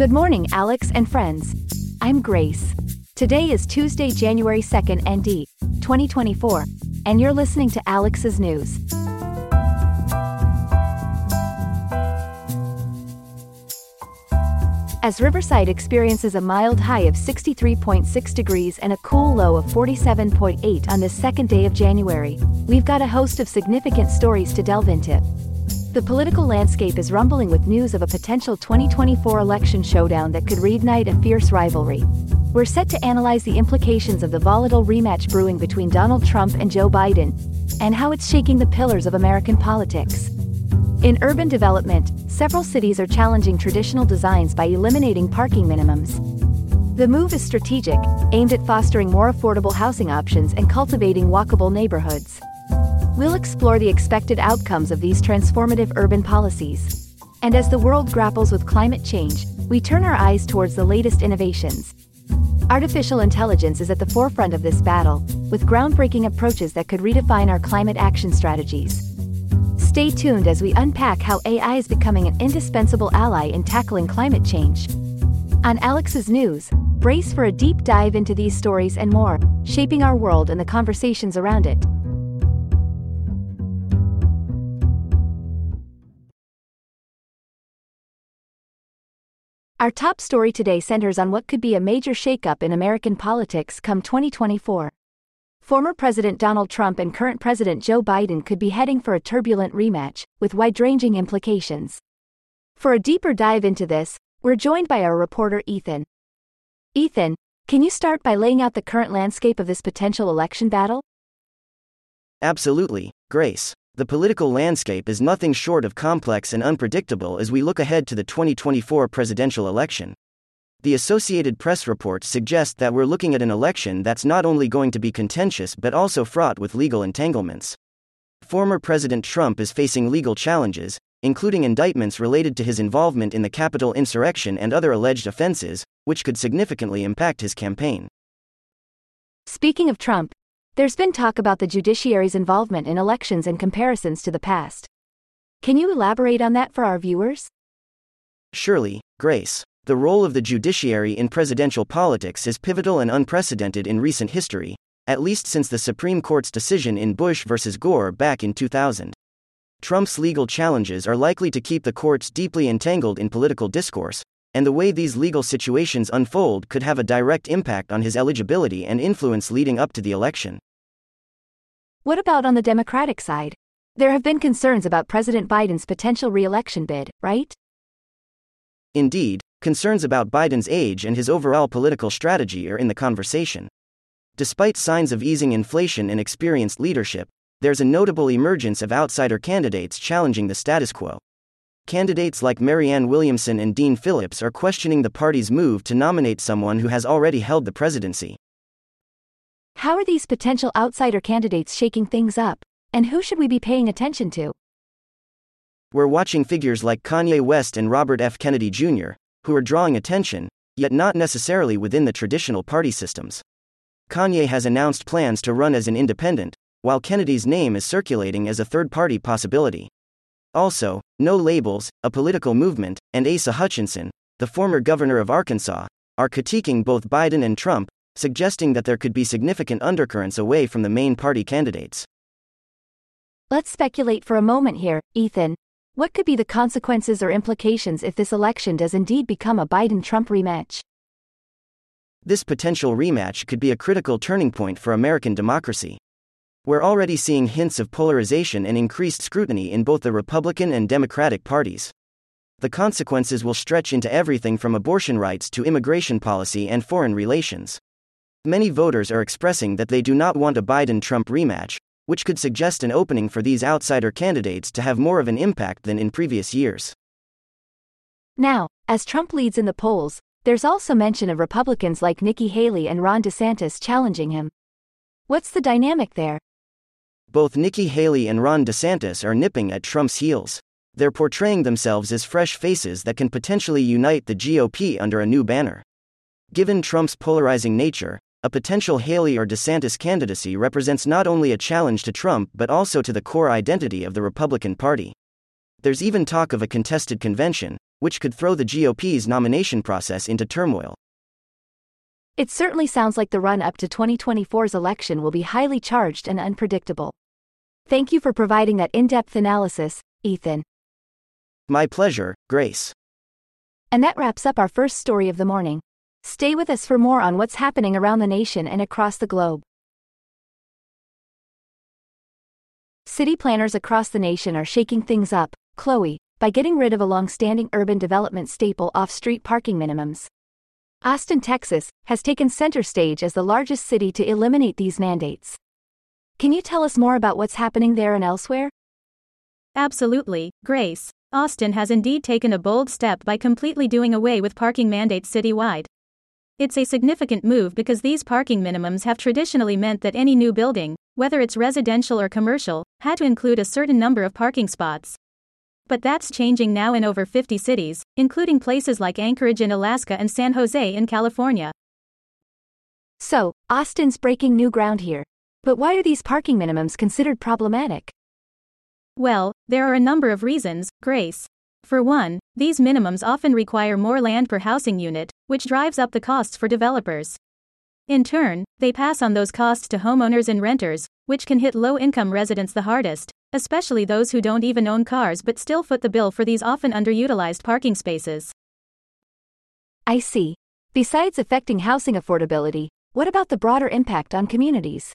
Good morning, Alex and friends. I'm Grace. Today is Tuesday, January 2nd, ND, 2024, and you're listening to Alex's News. As Riverside experiences a mild high of 63.6 degrees and a cool low of 47.8 on this second day of January, we've got a host of significant stories to delve into. The political landscape is rumbling with news of a potential 2024 election showdown that could reignite a fierce rivalry. We're set to analyze the implications of the volatile rematch brewing between Donald Trump and Joe Biden, and how it's shaking the pillars of American politics. In urban development, several cities are challenging traditional designs by eliminating parking minimums. The move is strategic, aimed at fostering more affordable housing options and cultivating walkable neighborhoods. We'll explore the expected outcomes of these transformative urban policies. And as the world grapples with climate change, we turn our eyes towards the latest innovations. Artificial intelligence is at the forefront of this battle, with groundbreaking approaches that could redefine our climate action strategies. Stay tuned as we unpack how AI is becoming an indispensable ally in tackling climate change. On Alex's News, brace for a deep dive into these stories and more, shaping our world and the conversations around it. Our top story today centers on what could be a major shakeup in American politics come 2024. Former President Donald Trump and current President Joe Biden could be heading for a turbulent rematch, with wide ranging implications. For a deeper dive into this, we're joined by our reporter Ethan. Ethan, can you start by laying out the current landscape of this potential election battle? Absolutely, Grace. The political landscape is nothing short of complex and unpredictable as we look ahead to the 2024 presidential election. The Associated Press reports suggest that we're looking at an election that's not only going to be contentious but also fraught with legal entanglements. Former President Trump is facing legal challenges, including indictments related to his involvement in the Capitol insurrection and other alleged offenses, which could significantly impact his campaign. Speaking of Trump, there's been talk about the judiciary's involvement in elections and comparisons to the past. Can you elaborate on that for our viewers? Surely, Grace. The role of the judiciary in presidential politics is pivotal and unprecedented in recent history, at least since the Supreme Court's decision in Bush v. Gore back in 2000. Trump's legal challenges are likely to keep the courts deeply entangled in political discourse, and the way these legal situations unfold could have a direct impact on his eligibility and influence leading up to the election. What about on the Democratic side? There have been concerns about President Biden's potential re election bid, right? Indeed, concerns about Biden's age and his overall political strategy are in the conversation. Despite signs of easing inflation and experienced leadership, there's a notable emergence of outsider candidates challenging the status quo. Candidates like Marianne Williamson and Dean Phillips are questioning the party's move to nominate someone who has already held the presidency. How are these potential outsider candidates shaking things up, and who should we be paying attention to? We're watching figures like Kanye West and Robert F. Kennedy Jr., who are drawing attention, yet not necessarily within the traditional party systems. Kanye has announced plans to run as an independent, while Kennedy's name is circulating as a third party possibility. Also, No Labels, a political movement, and Asa Hutchinson, the former governor of Arkansas, are critiquing both Biden and Trump, suggesting that there could be significant undercurrents away from the main party candidates. Let's speculate for a moment here, Ethan. What could be the consequences or implications if this election does indeed become a Biden Trump rematch? This potential rematch could be a critical turning point for American democracy. We're already seeing hints of polarization and increased scrutiny in both the Republican and Democratic parties. The consequences will stretch into everything from abortion rights to immigration policy and foreign relations. Many voters are expressing that they do not want a Biden Trump rematch, which could suggest an opening for these outsider candidates to have more of an impact than in previous years. Now, as Trump leads in the polls, there's also mention of Republicans like Nikki Haley and Ron DeSantis challenging him. What's the dynamic there? Both Nikki Haley and Ron DeSantis are nipping at Trump's heels. They're portraying themselves as fresh faces that can potentially unite the GOP under a new banner. Given Trump's polarizing nature, a potential Haley or DeSantis candidacy represents not only a challenge to Trump but also to the core identity of the Republican Party. There's even talk of a contested convention, which could throw the GOP's nomination process into turmoil. It certainly sounds like the run up to 2024's election will be highly charged and unpredictable. Thank you for providing that in depth analysis, Ethan. My pleasure, Grace. And that wraps up our first story of the morning. Stay with us for more on what's happening around the nation and across the globe. City planners across the nation are shaking things up, Chloe, by getting rid of a long-standing urban development staple off-street parking minimums. Austin, Texas, has taken center stage as the largest city to eliminate these mandates. Can you tell us more about what's happening there and elsewhere? Absolutely, Grace. Austin has indeed taken a bold step by completely doing away with parking mandates citywide. It's a significant move because these parking minimums have traditionally meant that any new building, whether it's residential or commercial, had to include a certain number of parking spots. But that's changing now in over 50 cities, including places like Anchorage in Alaska and San Jose in California. So, Austin's breaking new ground here. But why are these parking minimums considered problematic? Well, there are a number of reasons, Grace. For one, these minimums often require more land per housing unit, which drives up the costs for developers. In turn, they pass on those costs to homeowners and renters, which can hit low income residents the hardest, especially those who don't even own cars but still foot the bill for these often underutilized parking spaces. I see. Besides affecting housing affordability, what about the broader impact on communities?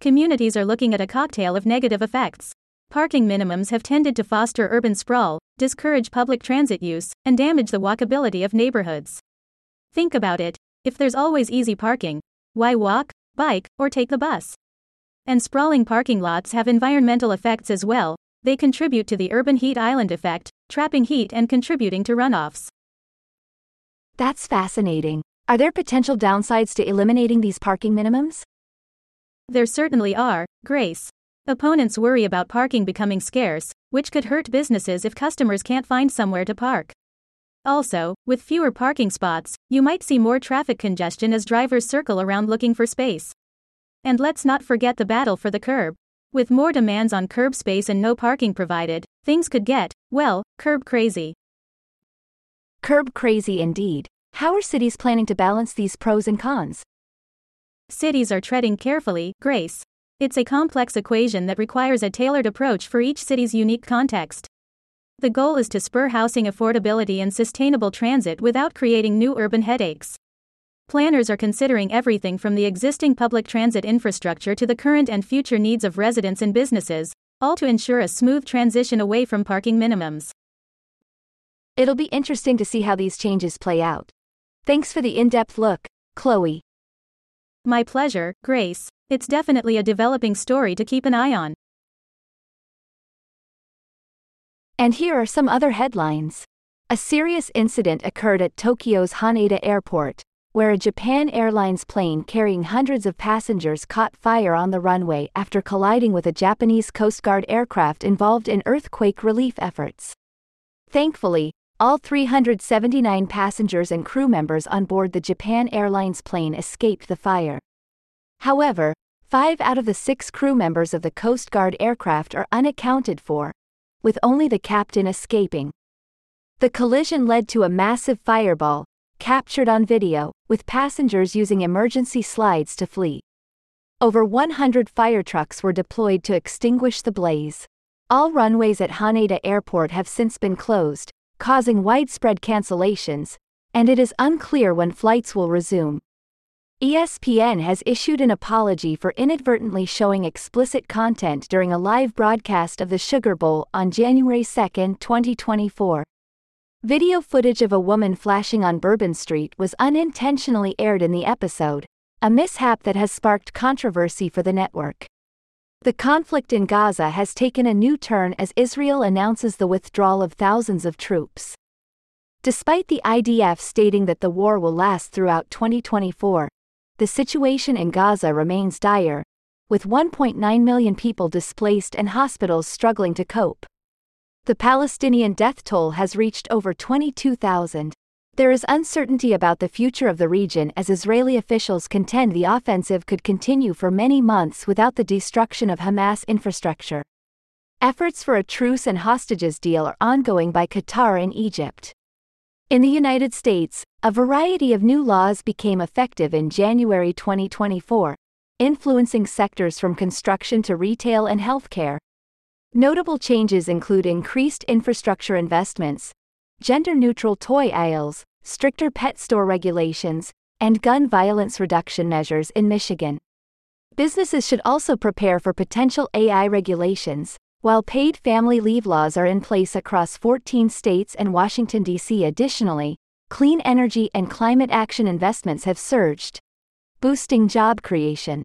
Communities are looking at a cocktail of negative effects. Parking minimums have tended to foster urban sprawl, discourage public transit use, and damage the walkability of neighborhoods. Think about it if there's always easy parking, why walk, bike, or take the bus? And sprawling parking lots have environmental effects as well, they contribute to the urban heat island effect, trapping heat and contributing to runoffs. That's fascinating. Are there potential downsides to eliminating these parking minimums? There certainly are, Grace. Opponents worry about parking becoming scarce, which could hurt businesses if customers can't find somewhere to park. Also, with fewer parking spots, you might see more traffic congestion as drivers circle around looking for space. And let's not forget the battle for the curb. With more demands on curb space and no parking provided, things could get, well, curb crazy. Curb crazy indeed. How are cities planning to balance these pros and cons? Cities are treading carefully, Grace. It's a complex equation that requires a tailored approach for each city's unique context. The goal is to spur housing affordability and sustainable transit without creating new urban headaches. Planners are considering everything from the existing public transit infrastructure to the current and future needs of residents and businesses, all to ensure a smooth transition away from parking minimums. It'll be interesting to see how these changes play out. Thanks for the in depth look, Chloe. My pleasure, Grace. It's definitely a developing story to keep an eye on. And here are some other headlines. A serious incident occurred at Tokyo's Haneda Airport, where a Japan Airlines plane carrying hundreds of passengers caught fire on the runway after colliding with a Japanese Coast Guard aircraft involved in earthquake relief efforts. Thankfully, all 379 passengers and crew members on board the Japan Airlines plane escaped the fire. However, five out of the six crew members of the Coast Guard aircraft are unaccounted for, with only the captain escaping. The collision led to a massive fireball, captured on video, with passengers using emergency slides to flee. Over 100 fire trucks were deployed to extinguish the blaze. All runways at Haneda Airport have since been closed, causing widespread cancellations, and it is unclear when flights will resume. ESPN has issued an apology for inadvertently showing explicit content during a live broadcast of the Sugar Bowl on January 2, 2024. Video footage of a woman flashing on Bourbon Street was unintentionally aired in the episode, a mishap that has sparked controversy for the network. The conflict in Gaza has taken a new turn as Israel announces the withdrawal of thousands of troops. Despite the IDF stating that the war will last throughout 2024, the situation in Gaza remains dire, with 1.9 million people displaced and hospitals struggling to cope. The Palestinian death toll has reached over 22,000. There is uncertainty about the future of the region as Israeli officials contend the offensive could continue for many months without the destruction of Hamas infrastructure. Efforts for a truce and hostages deal are ongoing by Qatar and Egypt. In the United States, a variety of new laws became effective in January 2024, influencing sectors from construction to retail and healthcare. Notable changes include increased infrastructure investments, gender neutral toy aisles, stricter pet store regulations, and gun violence reduction measures in Michigan. Businesses should also prepare for potential AI regulations, while paid family leave laws are in place across 14 states and Washington, D.C. Additionally, clean energy and climate action investments have surged, boosting job creation.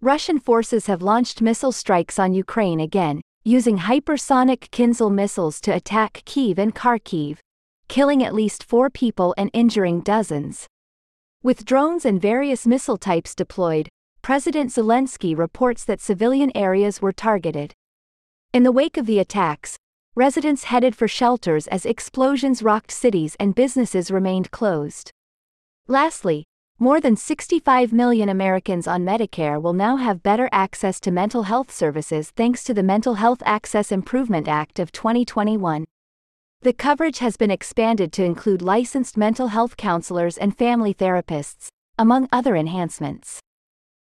Russian forces have launched missile strikes on Ukraine again, using hypersonic Kinzhal missiles to attack Kiev and Kharkiv, killing at least four people and injuring dozens. With drones and various missile types deployed, President Zelensky reports that civilian areas were targeted. In the wake of the attacks, residents headed for shelters as explosions rocked cities and businesses remained closed. Lastly, more than 65 million Americans on Medicare will now have better access to mental health services thanks to the Mental Health Access Improvement Act of 2021. The coverage has been expanded to include licensed mental health counselors and family therapists, among other enhancements.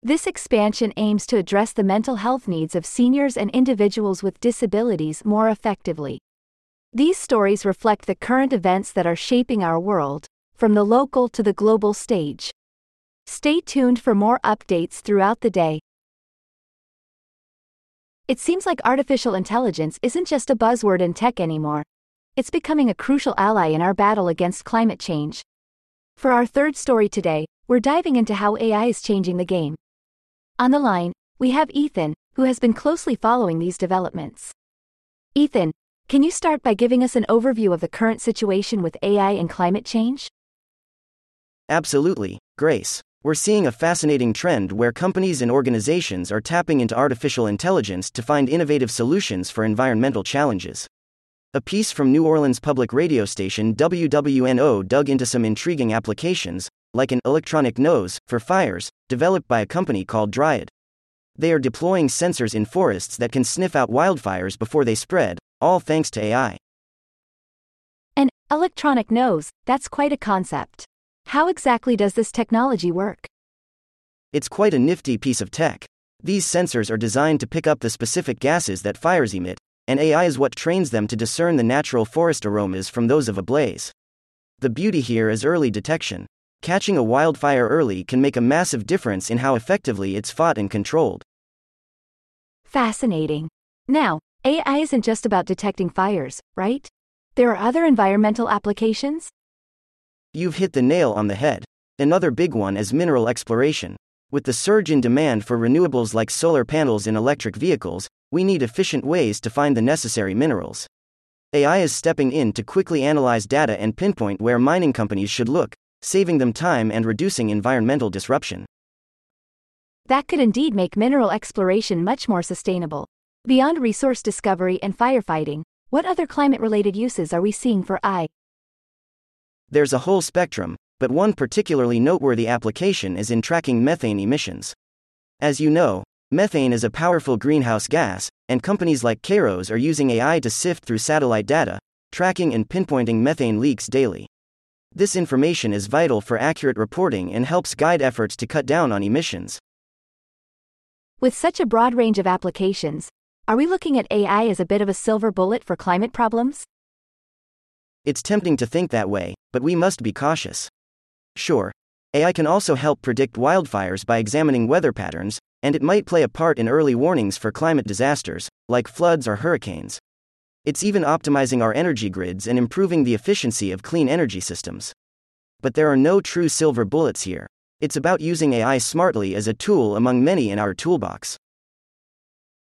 This expansion aims to address the mental health needs of seniors and individuals with disabilities more effectively. These stories reflect the current events that are shaping our world, from the local to the global stage. Stay tuned for more updates throughout the day. It seems like artificial intelligence isn't just a buzzword in tech anymore. It's becoming a crucial ally in our battle against climate change. For our third story today, we're diving into how AI is changing the game. On the line, we have Ethan, who has been closely following these developments. Ethan, can you start by giving us an overview of the current situation with AI and climate change? Absolutely, Grace. We're seeing a fascinating trend where companies and organizations are tapping into artificial intelligence to find innovative solutions for environmental challenges. A piece from New Orleans public radio station WWNO dug into some intriguing applications, like an electronic nose for fires, developed by a company called Dryad. They are deploying sensors in forests that can sniff out wildfires before they spread, all thanks to AI. An electronic nose, that's quite a concept. How exactly does this technology work? It's quite a nifty piece of tech. These sensors are designed to pick up the specific gases that fires emit, and AI is what trains them to discern the natural forest aromas from those of a blaze. The beauty here is early detection catching a wildfire early can make a massive difference in how effectively it's fought and controlled. Fascinating. Now, AI isn't just about detecting fires, right? There are other environmental applications? You've hit the nail on the head. Another big one is mineral exploration. With the surge in demand for renewables like solar panels in electric vehicles, we need efficient ways to find the necessary minerals. AI is stepping in to quickly analyze data and pinpoint where mining companies should look, saving them time and reducing environmental disruption. That could indeed make mineral exploration much more sustainable. Beyond resource discovery and firefighting, what other climate related uses are we seeing for AI? There's a whole spectrum, but one particularly noteworthy application is in tracking methane emissions. As you know, methane is a powerful greenhouse gas, and companies like Kayrros are using AI to sift through satellite data, tracking and pinpointing methane leaks daily. This information is vital for accurate reporting and helps guide efforts to cut down on emissions. With such a broad range of applications, are we looking at AI as a bit of a silver bullet for climate problems? It's tempting to think that way, but we must be cautious. Sure, AI can also help predict wildfires by examining weather patterns, and it might play a part in early warnings for climate disasters, like floods or hurricanes. It's even optimizing our energy grids and improving the efficiency of clean energy systems. But there are no true silver bullets here. It's about using AI smartly as a tool among many in our toolbox.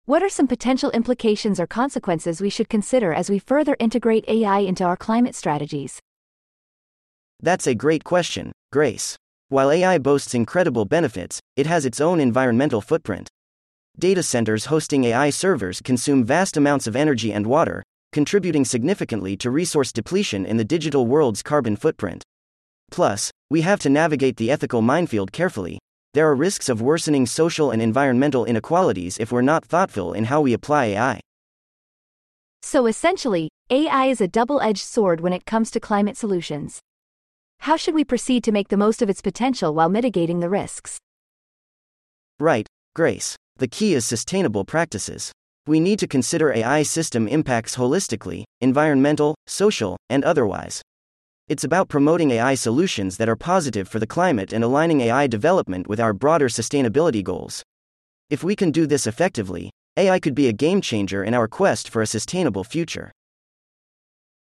What are some potential implications or consequences we should consider as we further integrate AI into our climate strategies? That's a great question, Grace. While AI boasts incredible benefits, it has its own environmental footprint data centers hosting AI servers consume vast amounts of energy and water, contributing significantly to resource depletion in the digital world's carbon footprint. Plus, we have to navigate the ethical minefield carefully. There are risks of worsening social and environmental inequalities if we're not thoughtful in how we apply AI. So essentially, AI is a double edged sword when it comes to climate solutions. How should we proceed to make the most of its potential while mitigating the risks? Right, Grace. The key is sustainable practices. We need to consider AI system impacts holistically, environmental, social, and otherwise. It's about promoting AI solutions that are positive for the climate and aligning AI development with our broader sustainability goals. If we can do this effectively, AI could be a game changer in our quest for a sustainable future.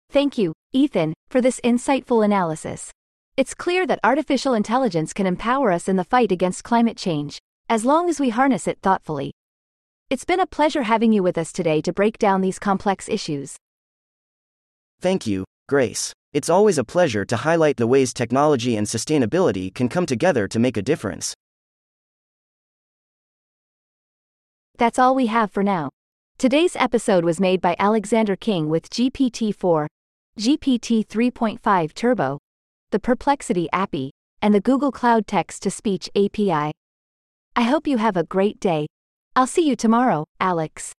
Thank you, Ethan, for this insightful analysis. It's clear that artificial intelligence can empower us in the fight against climate change, as long as we harness it thoughtfully. It's been a pleasure having you with us today to break down these complex issues. Thank you, Grace. It's always a pleasure to highlight the ways technology and sustainability can come together to make a difference. That's all we have for now. Today's episode was made by Alexander King with GPT 4, GPT 3.5 Turbo, the Perplexity API, and the Google Cloud Text to Speech API. I hope you have a great day. I'll see you tomorrow, Alex.